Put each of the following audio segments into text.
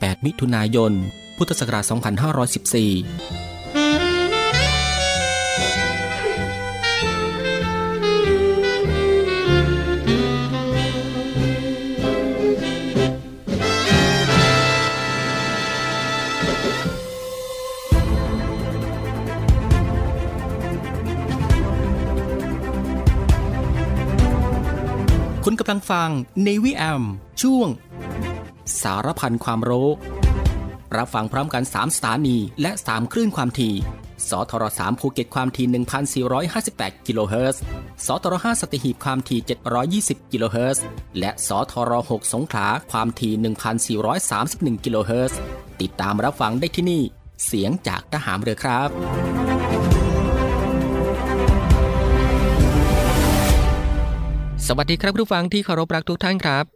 8 มิถุนายน พุทธศักราช 2514คุณกำลังฟัง Navy AM ช่วง สารพันความรู้ รับฟังพร้อมกัน 3 สถานี และ 3 คลื่นความถี่สทร3ภูเก็ตความถี่ 1,458 กิโลเฮิรตซ์ สทร5สัตหีบความถี่ 720 กิโลเฮิรตซ์ และสทร6สงขลาความถี่ 1,431 กิโลเฮิรตซ์ ติดตามรับฟังได้ที่นี่ เสียงจากทหารเรือครับ สวัสดีครับผู้ฟังที่เคารพรักทุกท่านครับ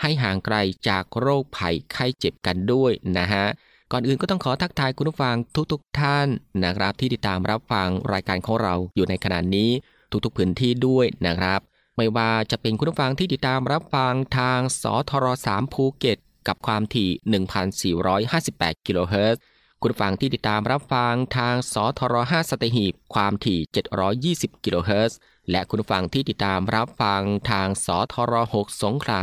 ให้ห่างไกลจากโรคภัยไข้เจ็บกันด้วยนะฮะก่อนอื่นก็ต้องขอทักทายคุณผู้ฟังทุกๆทท่านนะครับ ที่ติดตามรับฟังรายการของเราอยู่ในขณะนี้ทุกๆพื้นที่ด้วยนะครับ ไม่ว่าจะเป็นคุณผู้ฟังที่ติดตามรับฟังทางสทร3ภูเก็ตกับความถี่ 1,458 กิโลเฮิรตซ์คุณผู้ฟังที่ติดตามรับฟังทางสทร5สตหีบความถี่ 720 กิโลเฮิรตซ์และคุณผู้ฟังที่ติดตามรับฟังทางสทร6สงขลา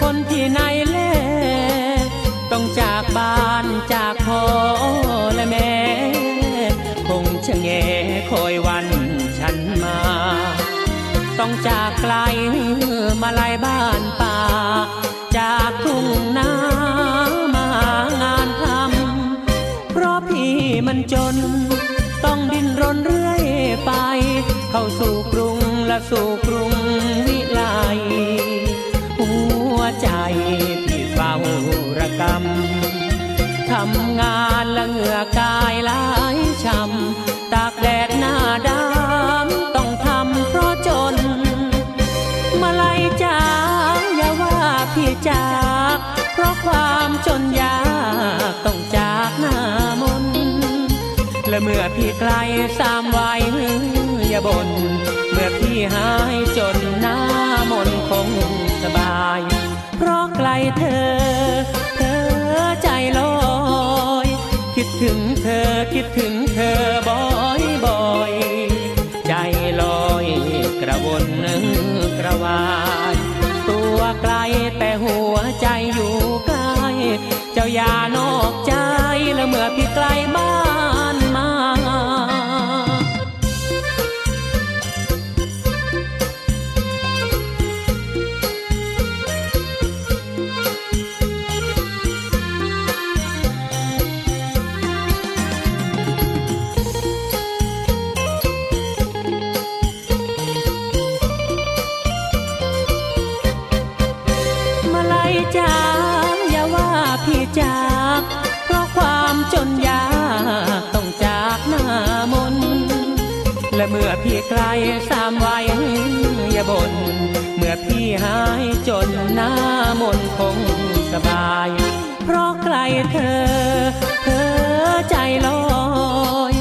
คนที่ไหนเลต้องจากบ้านจากพ่อและแม่ คงจะแงคอยวันฉันมา ต้องจากไกลมาลายบ้านป่า จากทุ่งนามางานทำเพราะพี่มันจน ต้องดิ้นรนเรื่อยไป เข้าสู่กรุงและสู่กรุงำงานและเหงื่อกายหลายช้ำตากแดดหน้าดำต้องทำเพราะจน มาลัยจ้าอย่าว่าพี่จาก เพราะความจนยากต้องจากหน้ามนและเมื่อพี่ไกลสามวัยอย่าบน่นเมื่อพี่หายจนหน้ามนคงสบาย เพราะไกลเธอ ถึงเธอคิดถึงเธอบ่อยบ่อย ใจลอยกระวนกระวาย ตัวไกลแต่หัวใจอยู่ใกล้ เจ้าอย่านอกใจแล้วเมื่อพี่ไกลบ้าน ไกลสามวัยอย่าบน่นเมื่อพี่หายจนหน้ามนคงสบาย เพราะไกลเธอ เธอใจลอย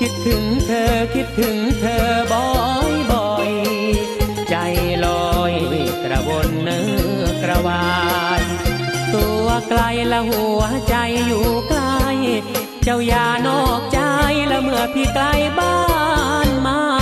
คิดถึงเธอคิดถึงเธอบ่อยบ่อย ใจลอยกระวนเนื้อกระวายตัวไกลและหัวใจอยู่ใกล้เจ้าอย่านอกใจและเมื่อพี่ไกลบ้านมา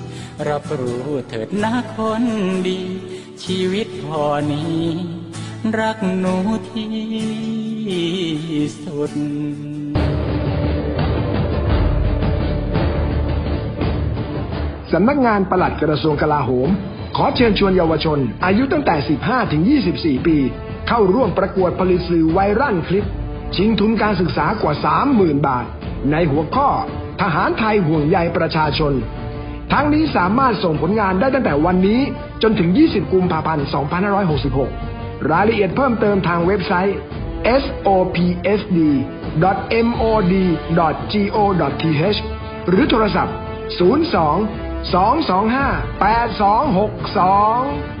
รับรู้เถิดนะคนดี ชีวิตพอนี้ รักหนูที่สุดสำนักงานปลัดกระทรวงกลาโหม ขอเชิญชวนเยาวชน อายุตั้งแต่ 15 ถึง 24 ปี เข้าร่วมประกวดผลิตสื่อไวรัลคลิป ชิงทุนการศึกษากว่า 30,000 บาท ในหัวข้อ ทหารไทยห่วงใยประชาชน ทั้งนี้สามารถส่งผลงานได้ตั้งแต่วันนี้จนถึง 20 กุมภาพันธ์ 2566 รายละเอียดเพิ่มเติมทางเว็บไซต์ sopsd.mod.go.th หรือโทรศัพท์ 02 225 8262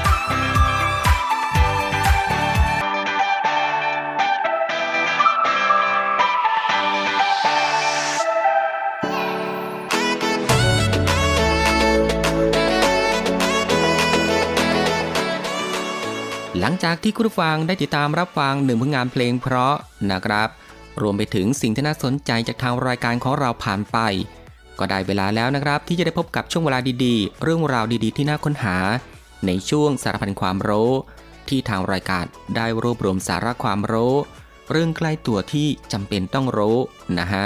จากที่คุณผู้ฟังได้ติดตามรับฟังหนึ่งผลงานเพลงเพราะนะครับ รวมไปถึงสิ่งที่น่าสนใจจากทางรายการของเราผ่านไป ก็ได้เวลาแล้วนะครับ ที่จะได้พบกับช่วงเวลาดีๆ เรื่องราวดีๆ ที่น่าค้นหา ในช่วงสารพันความรู้ที่ทางรายการได้รวบรวมสาระความรู้ เรื่องใกล้ตัวที่จำเป็นต้องรู้นะฮะ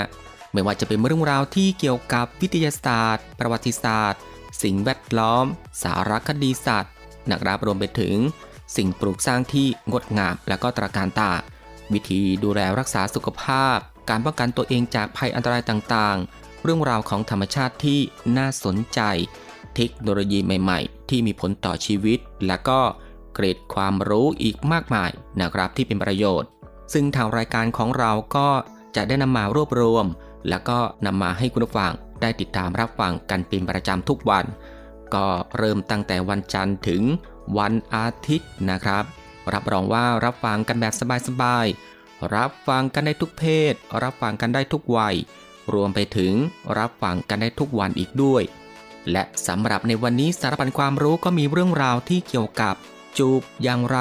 ไม่ว่าจะเป็นเรื่องราวที่เกี่ยวกับวิทยาศาสตร์ ประวัติศาสตร์ สิ่งแวดล้อม สารคดีสัตว์นะครับรวมไปถึง สิ่งปลูกสร้างที่งดงามและก็ตระการตา วิธีดูแลรักษาสุขภาพ การป้องกันตัวเองจากภัยอันตรายต่างๆ เรื่องราวของธรรมชาติที่น่าสนใจ เทคโนโลยีใหม่ๆ ที่มีผลต่อชีวิต และก็เกรดความรู้อีกมากมายนะครับที่เป็นประโยชน์ ซึ่งทางรายการของเราก็จะได้นำมารวบรวม แล้วก็นำมาให้คุณผู้ฟังได้ติดตามรับฟังกันเป็นประจำทุกวัน ก็เริ่มตั้งแต่วันจันทร์ถึง วันอาทิตย์นะครับ รับรองว่ารับฟังกันแบบสบายๆ รับฟังกันได้ทุกเพศ รับฟังกันได้ทุกวัย รวมไปถึงรับฟังกันได้ทุกวันอีกด้วย และสำหรับในวันนี้สารพันความรู้ก็มีเรื่องราวที่เกี่ยวกับ จูบอย่างไร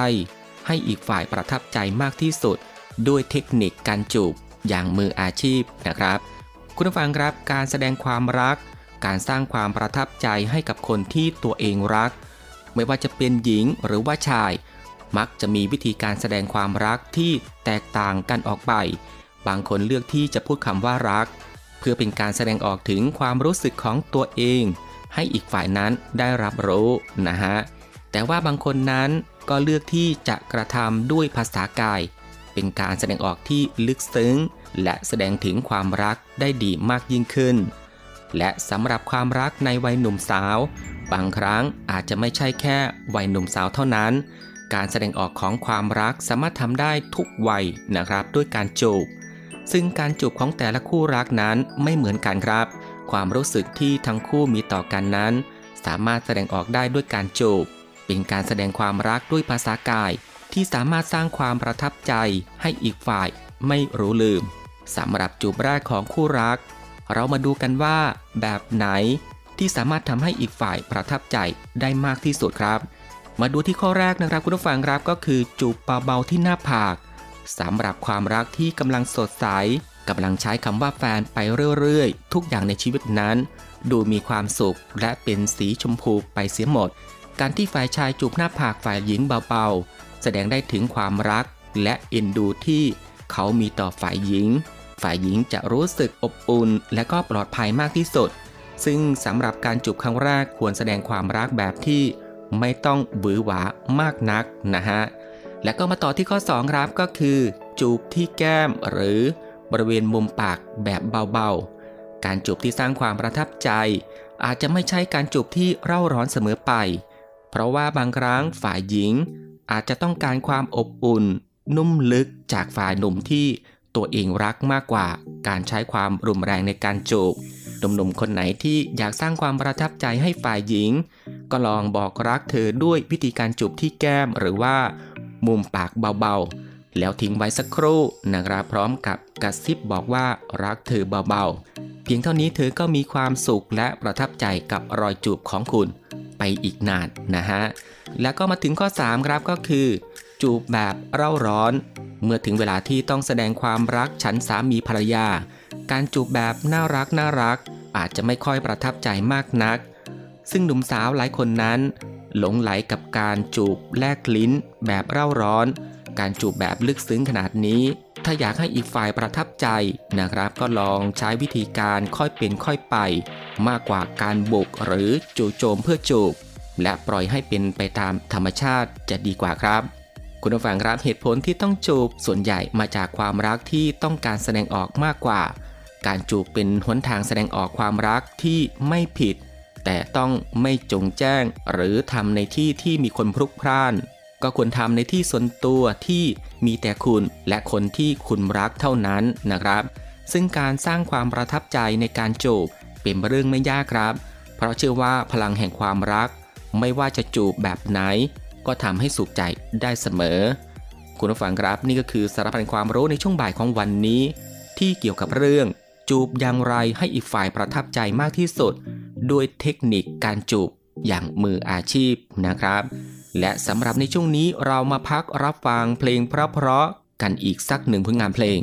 ให้อีกฝ่ายประทับใจมากที่สุด ด้วยเทคนิคการจูบอย่างมืออาชีพนะครับ คุณผู้ฟังครับการแสดงความรัก การสร้างความประทับใจให้กับคนที่ตัวเองรัก ไม่ว่าจะเป็นหญิงหรือว่าชาย มักจะมีวิธีการแสดงความรักที่แตกต่างกันออกไป บางคนเลือกที่จะพูดคำว่ารัก เพื่อเป็นการแสดงออกถึงความรู้สึกของตัวเอง ให้อีกฝ่ายนั้นได้รับรู้นะฮะแต่ว่าบางคนนั้นก็เลือกที่จะกระทำด้วยภาษากาย เป็นการแสดงออกที่ลึกซึ้ง และแสดงถึงความรักได้ดีมากยิ่งขึ้น และสำหรับความรักในวัยหนุ่มสาว บางครั้งอาจจะไม่ใช่แค่วัยหนุ่มสาวเท่านั้น การแสดงออกของความรักสามารถทำได้ทุกวัยนะครับด้วยการจูบ ซึ่งการจูบของแต่ละคู่รักนั้นไม่เหมือนกันครับ ความรู้สึกที่ทั้งคู่มีต่อกันนั้น สามารถแสดงออกได้ด้วยการจูบ เป็นการแสดงความรักด้วยภาษากาย ที่สามารถสร้างความประทับใจให้อีกฝ่ายไม่รู้ลืมสำหรับจูบแรกของคู่รัก เรามาดูกันว่าแบบไหน ที่สามารถทำให้อีกฝ่ายประทับใจได้มากที่สุดครับ มาดูที่ข้อแรกนะครับคุณผู้ฟังครับก็คือจูบเบาๆที่หน้าผากสำหรับความรักที่กำลังสดใสกำลังใช้คำว่าแฟนไปเรื่อยๆ ทุกอย่างในชีวิตนั้น ดูมีความสุขและเป็นสีชมพูไปเสียหมด การที่ฝ่ายชายจูบหน้าผากฝ่ายหญิงเบาๆ แสดงได้ถึงความรักและเอ็นดูที่เขามีต่อฝ่ายหญิง ฝ่ายหญิงจะรู้สึกอบอุ่นและก็ปลอดภัยมากที่สุด ซึ่งสำหรับการจูบครั้งแรกควรแสดงความรักแบบที่ไม่ต้องบือหวามากนักนะฮะ และก็มาต่อที่ข้อ 2 ครับก็คือ จูบที่แก้มหรือบริเวณมุมปากแบบเบาๆ การจูบที่สร้างความประทับใจ อาจจะไม่ใช่การจูบที่เร่าร้อนเสมอไป เพราะว่าบางครั้งฝ่ายหญิง อาจจะต้องการความอบอุ่น นุ่มลึกจากฝ่ายหนุ่มที่ตัวเองรักมากกว่าการใช้ความรุนแรงในการจูบ หนุ่มๆคนไหนที่อยากสร้างความประทับใจให้ฝ่ายหญิง ก็ลองบอกรักเธอด้วยวิธีการจูบที่แก้มหรือว่า มุมปากเบาๆ แล้วทิ้งไว้สักครู่นะครับพร้อมกับกระซิบบอกว่ารักเธอเบาๆ เพียงเท่านี้เธอก็มีความสุขและประทับใจกับรอยจูบของคุณไปอีกนานนะฮะ แล้วก็มาถึงข้อ 3 ครับก็คือ จูบแบบเร่าร้อน เมื่อถึงเวลาที่ต้องแสดงความรักฉันสามีภรรยา การจูบแบบน่ารักน่ารักอาจจะไม่ค่อยประทับใจมากนัก ซึ่งหนุ่มสาวหลายคนนั้น หลงไหลกับการจูบแลกลิ้น แบบเร่าร้อน การจูบแบบลึกซึ้งขนาดนี้ ถ้าอยากให้อีกฝ่ายประทับใจนะครับ ก็ลองใช้วิธีการค่อยเป็นค่อยไป มากกว่าการบุกหรือจู่โจมเพื่อจูบ และปล่อยให้เป็นไปตามธรรมชาติจะดีกว่าครับคุณผู้ฟังครับเหตุผลที่ต้องจูบส่วนใหญ่มาจากความรักที่ต้องการแสดงออกมากกว่า การจูบเป็นหนทางแสดงออกความรักที่ไม่ผิด แต่ต้องไม่จงแจ้ง หรือทำในที่ที่มีคนพลุกพล่าน ก็ควรทำในที่ส่วนตัวที่มีแต่คุณและคนที่คุณรักเท่านั้นนะครับ ซึ่งการสร้างความประทับใจในการจูบเป็นเรื่องไม่ยากครับ เพราะเชื่อว่าพลังแห่งความรัก ไม่ว่าจะจูบแบบไหน ก็ทำให้สุขใจได้เสมอ คุณผู้ฟังครับนี่ก็คือสารพันความรู้ในช่วงบ่ายของวันนี้ ที่เกี่ยวกับเรื่อง จูบอย่างไรให้อีกฝ่ายประทับใจมากที่สุด ด้วยเทคนิคการจูบอย่างมืออาชีพนะครับ และสำหรับในช่วงนี้เรามาพักรับฟังเพลงเพราะๆกันอีกสักหนึ่งผลงานเพลง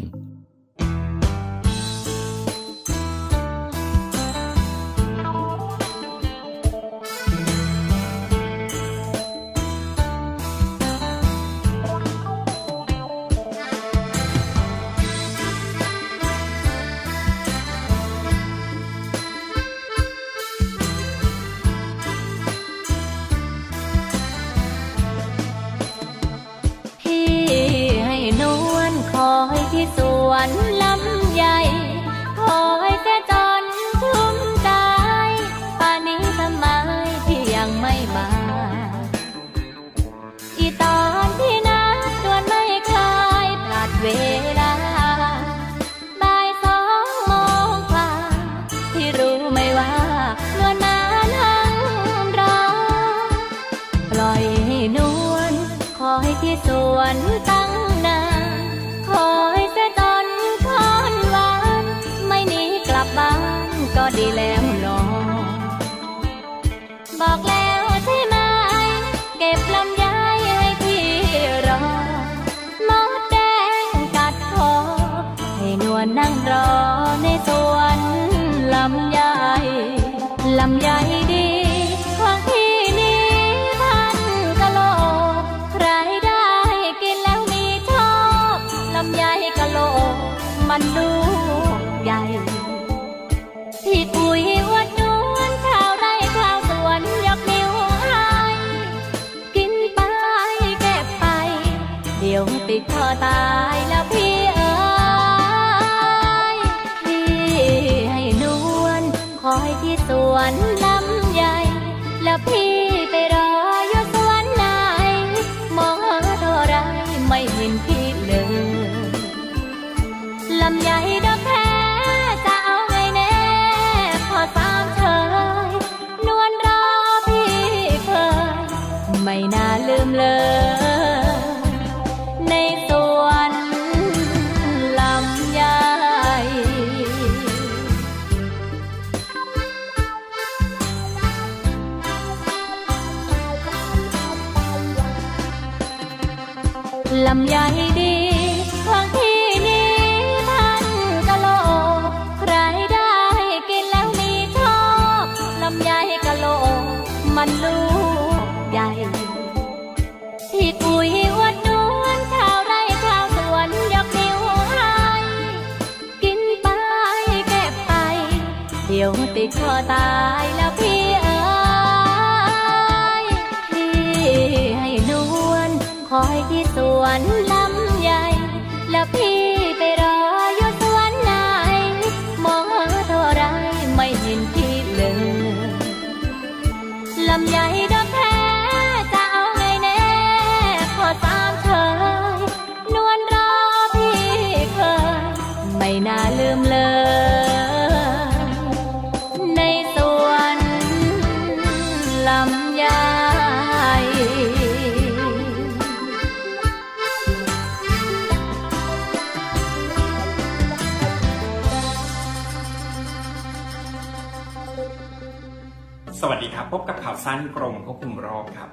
สั้นกรมควบคุมโรคครับ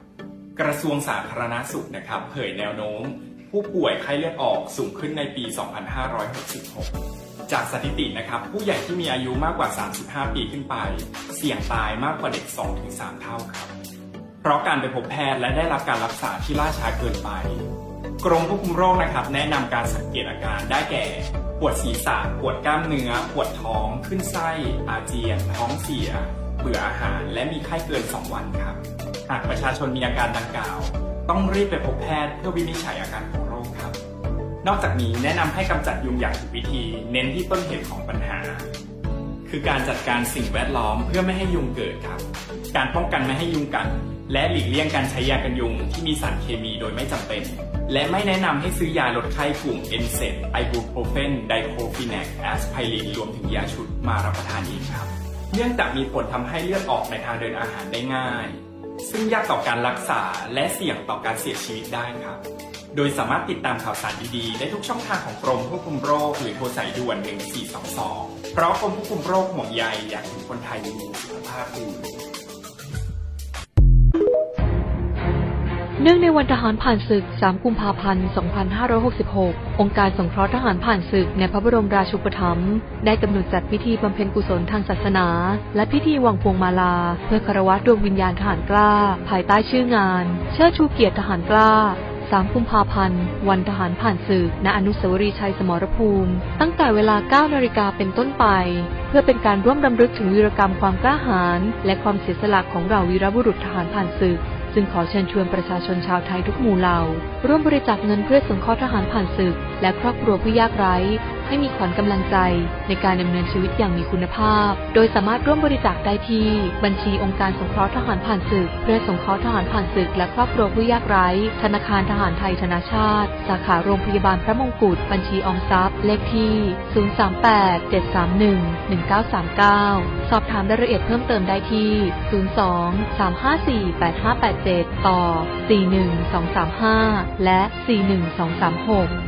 กระทรวงสาธารณาสุขนะครับเผยแนวโน้ม ผู้ป่วยไข้เลือดออกสูงขึ้นในปี 2566 จากสถิตินะครับ ผู้ใหญ่ที่มีอายุมากกว่า 35 ปีขึ้นไป เสี่ยงตายมากกว่าเด็ก 2-3 เท่าครับ เพราะการไปพบแพทย์และได้รับการรักษาที่ล่าช้าเกินไปกรมควบคุมโรคนะครับ แนะนำการสังเกตอาการได้แก่ ปวดศีรษะ ปวดกล้ามเนื้อ ปวดท้อง ขึ้นไส้ อาเจียน ท้องเสีย เบื่ออาหาร และมีไข้เกิน 2 วันครับ หากประชาชนมีอาการดังกล่าว ต้องรีบไปพบแพทย์เพื่อวินิจฉัยอาการของโรคครับ นอกจากนี้แนะนำให้กำจัดยุงอย่างถูกวิธี เน้นที่ต้นเหตุของปัญหา คือการจัดการสิ่งแวดล้อมเพื่อไม่ให้ยุงเกิดครับ การป้องกันไม่ให้ยุงกัดและหลีกเลี่ยงการใช้ยากันยุงที่มีสารเคมีโดยไม่จำเป็น และไม่แนะนำให้ซื้อยาลดไข้กลุ่ม NSAIDs ไอบูโพรเฟนไดโคลฟีแนคแอสไพรินรวมถึงยาชุดมารับประทานเองครับ เนื่องจากมีผลทำให้เลือดออกในทางเดินอาหารได้ง่าย ซึ่งยากต่อการรักษาและเสี่ยงต่อการเสียชีวิตได้ครับ โดยสามารถติดตามข่าวสารดีๆ ได้ทุกช่องทางของกรมควบคุมโรคหรือโทรสายด่วน 1422 เพราะกรมควบคุมโรคห่วงใยอยากเห็นคนไทยมีสุขภาพดี เนื่องในวันทหารผ่านศึก 3 กุมภาพันธ์ 2566 องค์การสงเคราะห์ทหารผ่านศึกในพระบรมราชูปถัมภ์ได้กำหนดจัดพิธีบำเพ็ญกุศลทางศาสนา และพิธีวางพวงมาลา เพื่อคารวะดวงวิญญาณทหารกล้า ภายใต้ชื่องาน เชิดชูเกียรติทหารกล้า 3 กุมภาพันธ์ วันทหารผ่านศึก ณ อนุสาวรีย์ชัยสมรภูมิ ตั้งแต่เวลา 9 นาฬิกาเป็นต้นไป เพื่อเป็นการร่วมรำลึกถึงวีรกรรมความกล้าหาญและความเสียสละของเราวีรบุรุษทหารผ่านศึก ซึ่งขอเชิญชวนประชาชนชาวไทยทุกหมู่เหล่า ร่วมบริจาคเงินเพื่อสงเคราะห์ทหารผ่านศึก และครอบครัวผู้ยากไร้ ให้มีขวัญกำลังใจในการดำเนินชีวิตอย่างมีคุณภาพ โดยสามารถร่วมบริจาคได้ที่ บัญชีองค์การสงเคราะห์ทหารผ่านศึก เพื่อสงเคราะห์ทหารผ่านศึก และครอบครัวผู้ยากไร้ ธนาคารทหารไทยธนาชาติ สาขาโรงพยาบาลพระมงกุฎ บัญชีออมทรัพย์ เลขที่ 038-731-1939 สอบถามรายละเอียดเพิ่มเติมได้ที่ 02-354-8587 ต่อ 41235 และ 41236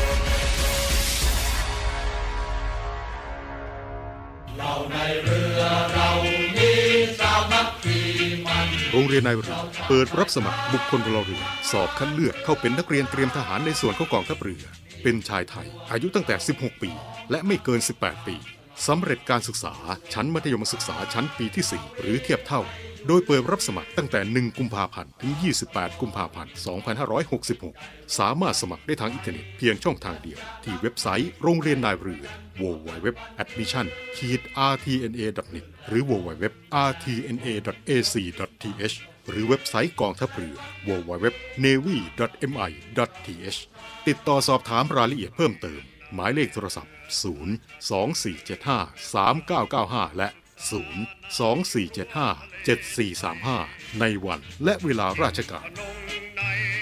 โรงเรียนนายเรือเปิดรับสมัครบุคคลพลเรือนสอบคัดเลือกเข้าเป็นนักเรียนเตรียมทหารในส่วนข้ากองทัพเรือ เป็นชายไทย อายุตั้งแต่ 16 ปี และไม่เกิน 18 ปีสำเร็จการศึกษาชั้นมัธยมศึกษาชั้นปีที่ 4 หรือเทียบเท่า โดยเปิดรับสมัครตั้งแต่ 1 กุมภาพันธ์ ถึง 28 กุมภาพันธ์ 2566 สามารถสมัครได้ทางอินเทอร์เน็ตเพียงช่องทางเดียว ที่เว็บไซต์โรงเรียนนายเรือ www.admission-rtna.net หรือ www.rtna.ac.th หรือเว็บไซต์กองทัพเรือ www.navy.mi.th ติดต่อสอบถามรายละเอียดเพิ่มเติม หมายเลขโทรศัพท์ 0 2475 3995 และ 0 2475 7435 ในวันและเวลาราชการ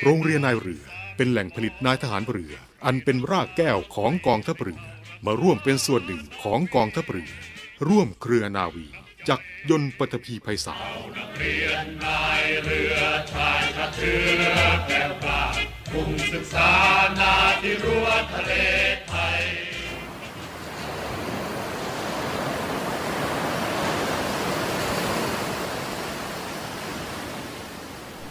โรงเรียนนายเรือเป็นแหล่งผลิตนายทหารเรือ อันเป็นรากแก้วของกองทัพเรือ มาร่วมเป็นส่วนหนึ่งของกองทัพเรือ ร่วมเครือนาวี จักรยนต์ปฐพีไพศาล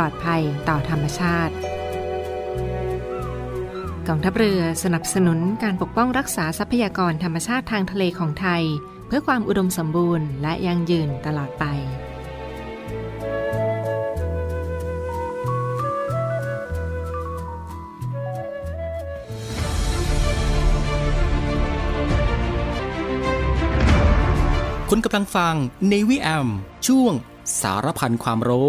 ลอดภัยต่อธรรมชาติกองทัพเรือสนับสนุนการปกป้องรักษาทรัพยากรธรรมชาติทางทะเลของไทย เพื่อความอุดมสมบูรณ์และยั่งยืนตลอดไป คุณกำลังฟัง Navy AM ช่วงสารพันความรู้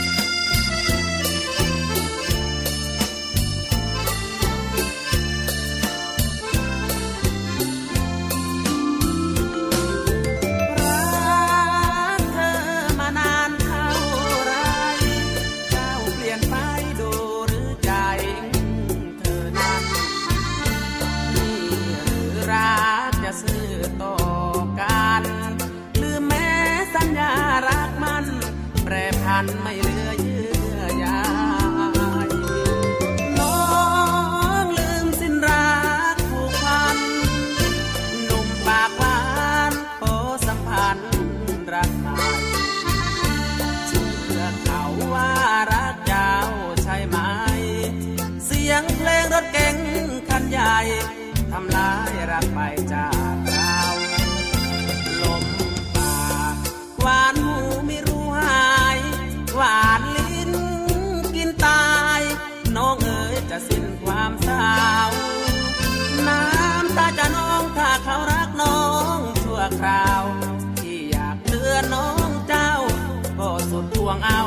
ทวงเอา